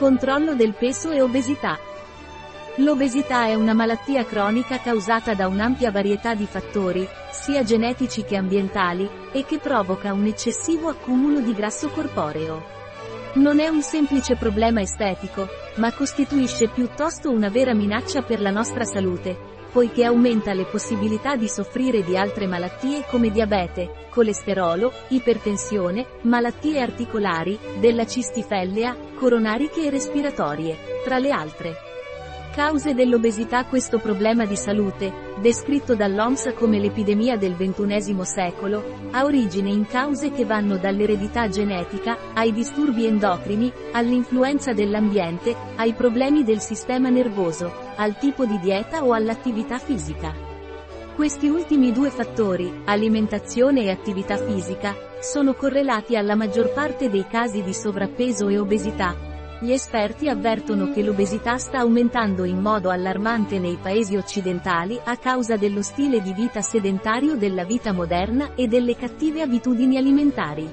Controllo del peso e obesità. L'obesità è una malattia cronica causata da un'ampia varietà di fattori, sia genetici che ambientali, e che provoca un eccessivo accumulo di grasso corporeo. Non è un semplice problema estetico, ma costituisce piuttosto una vera minaccia per la nostra salute, poiché aumenta le possibilità di soffrire di altre malattie come diabete, colesterolo, ipertensione, malattie articolari, della cistifellea, coronariche e respiratorie, tra le altre. Cause dell'obesità Questo problema di salute, descritto dall'OMS come l'epidemia del XXI secolo, ha origine in cause che vanno dall'eredità genetica, ai disturbi endocrini, all'influenza dell'ambiente, ai problemi del sistema nervoso, al tipo di dieta o all'attività fisica. Questi ultimi due fattori, alimentazione e attività fisica, sono correlati alla maggior parte dei casi di sovrappeso e obesità, gli esperti avvertono che l'obesità sta aumentando in modo allarmante nei paesi occidentali a causa dello stile di vita sedentario della vita moderna e delle cattive abitudini alimentari.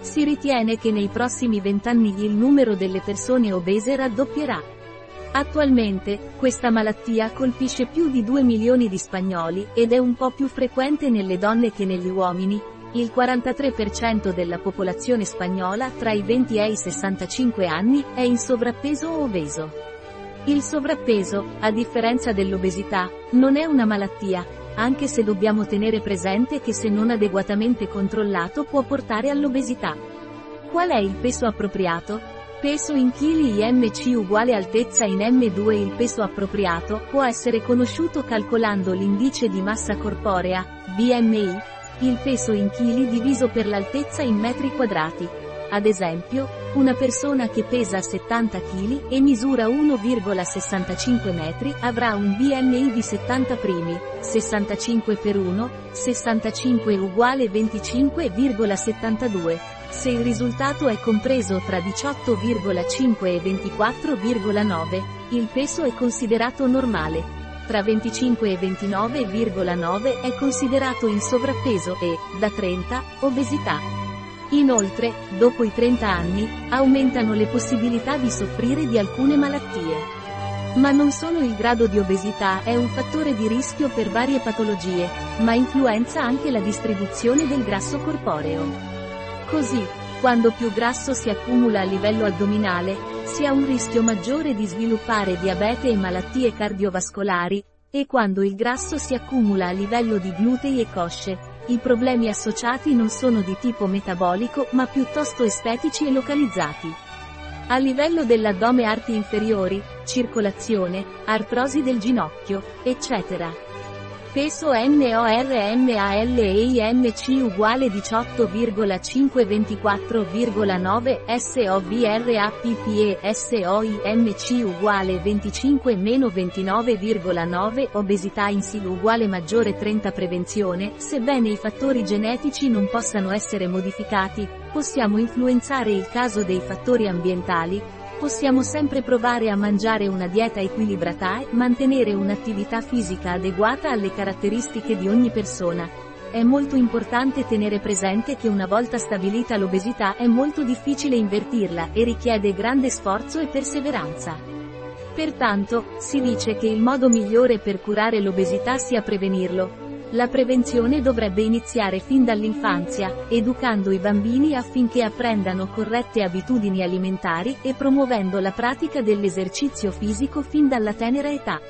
Si ritiene che nei prossimi vent'anni il numero delle persone obese raddoppierà. Attualmente, questa malattia colpisce più di 2 milioni di spagnoli ed è un po' più frequente nelle donne che negli uomini, il 43% della popolazione spagnola tra i 20 e i 65 anni è in sovrappeso o obeso. Il sovrappeso, a differenza dell'obesità, non è una malattia, anche se dobbiamo tenere presente che se non adeguatamente controllato può portare all'obesità. Qual è il peso appropriato? Peso in chili IMC uguale altezza in M2 Il peso appropriato può essere conosciuto calcolando l'indice di massa corporea, BMI, il peso in chili diviso per l'altezza in metri quadrati. Ad esempio, una persona che pesa 70 kg e misura 1,65 metri avrà un BMI di 70 primi, 65 per 1, 65 uguale 25,72. Se il risultato è compreso tra 18,5 e 24,9, il peso è considerato normale tra 25 e 29,9 è considerato in sovrappeso e, da 30, obesità. Inoltre, dopo i 30 anni, aumentano le possibilità di soffrire di alcune malattie. Ma non solo il grado di obesità è un fattore di rischio per varie patologie, ma influenza anche la distribuzione del grasso corporeo. Così, quando più grasso si accumula a livello addominale, si ha un rischio maggiore di sviluppare diabete e malattie cardiovascolari, e quando il grasso si accumula a livello di glutei e cosce, i problemi associati non sono di tipo metabolico ma piuttosto estetici e localizzati. A livello dell'addome arti inferiori, circolazione, artrosi del ginocchio, eccetera. Peso NORMALEIMC uguale 18,524,9 SOBRAPPE SOIMC uguale 25-29,9 Obesità insidu uguale maggiore 30 Prevenzione Sebbene i fattori genetici non possano essere modificati, possiamo influenzare il caso dei fattori ambientali, Possiamo sempre provare a mangiare una dieta equilibrata e mantenere un'attività fisica adeguata alle caratteristiche di ogni persona. È molto importante tenere presente che una volta stabilita l'obesità è molto difficile invertirla e richiede grande sforzo e perseveranza. Pertanto, si dice che il modo migliore per curare l'obesità sia prevenirlo, la prevenzione dovrebbe iniziare fin dall'infanzia, educando i bambini affinché apprendano corrette abitudini alimentari e promuovendo la pratica dell'esercizio fisico fin dalla tenera età.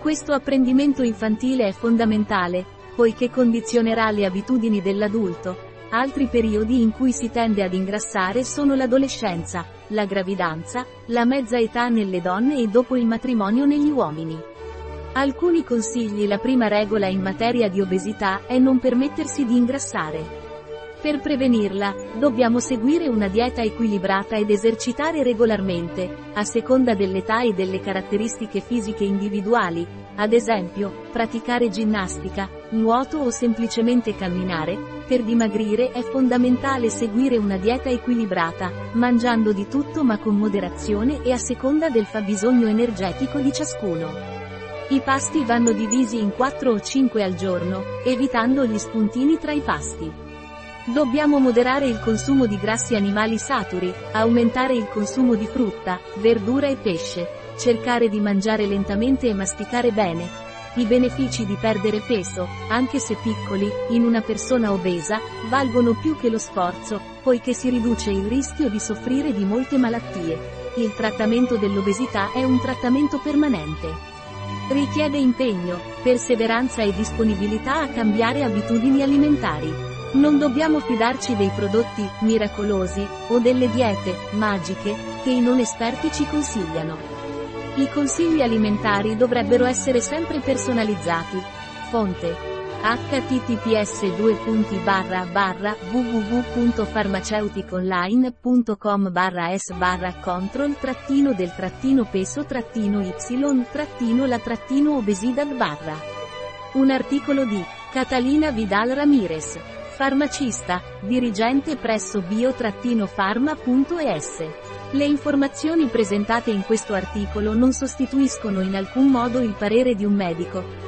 Questo apprendimento infantile è fondamentale, poiché condizionerà le abitudini dell'adulto. Altri periodi in cui si tende ad ingrassare sono l'adolescenza, la gravidanza, la mezza età nelle donne e dopo il matrimonio negli uomini. Alcuni consigli La prima regola in materia di obesità è non permettersi di ingrassare. Per prevenirla, dobbiamo seguire una dieta equilibrata ed esercitare regolarmente, a seconda dell'età e delle caratteristiche fisiche individuali, ad esempio, praticare ginnastica, nuoto o semplicemente camminare, per dimagrire è fondamentale seguire una dieta equilibrata, mangiando di tutto ma con moderazione e a seconda del fabbisogno energetico di ciascuno. I pasti vanno divisi in 4 o 5 al giorno, evitando gli spuntini tra i pasti. Dobbiamo moderare il consumo di grassi animali saturi, aumentare il consumo di frutta, verdura e pesce, cercare di mangiare lentamente e masticare bene. I benefici di perdere peso, anche se piccoli, in una persona obesa, valgono più che lo sforzo, poiché si riduce il rischio di soffrire di molte malattie. Il trattamento dell'obesità è un trattamento permanente. Richiede impegno, perseveranza e disponibilità a cambiare abitudini alimentari. Non dobbiamo fidarci dei prodotti miracolosi o delle diete magiche che i non esperti ci consigliano. I consigli alimentari dovrebbero essere sempre personalizzati. Fonte https www.farmaceuticonline.com s control trattino del trattino peso trattino y trattino la trattino obesidad barra. Un articolo di Catalina Vidal Ramirez Farmacista, dirigente presso bio-pharma.es. Le informazioni presentate in questo articolo non sostituiscono in alcun modo il parere di un medico.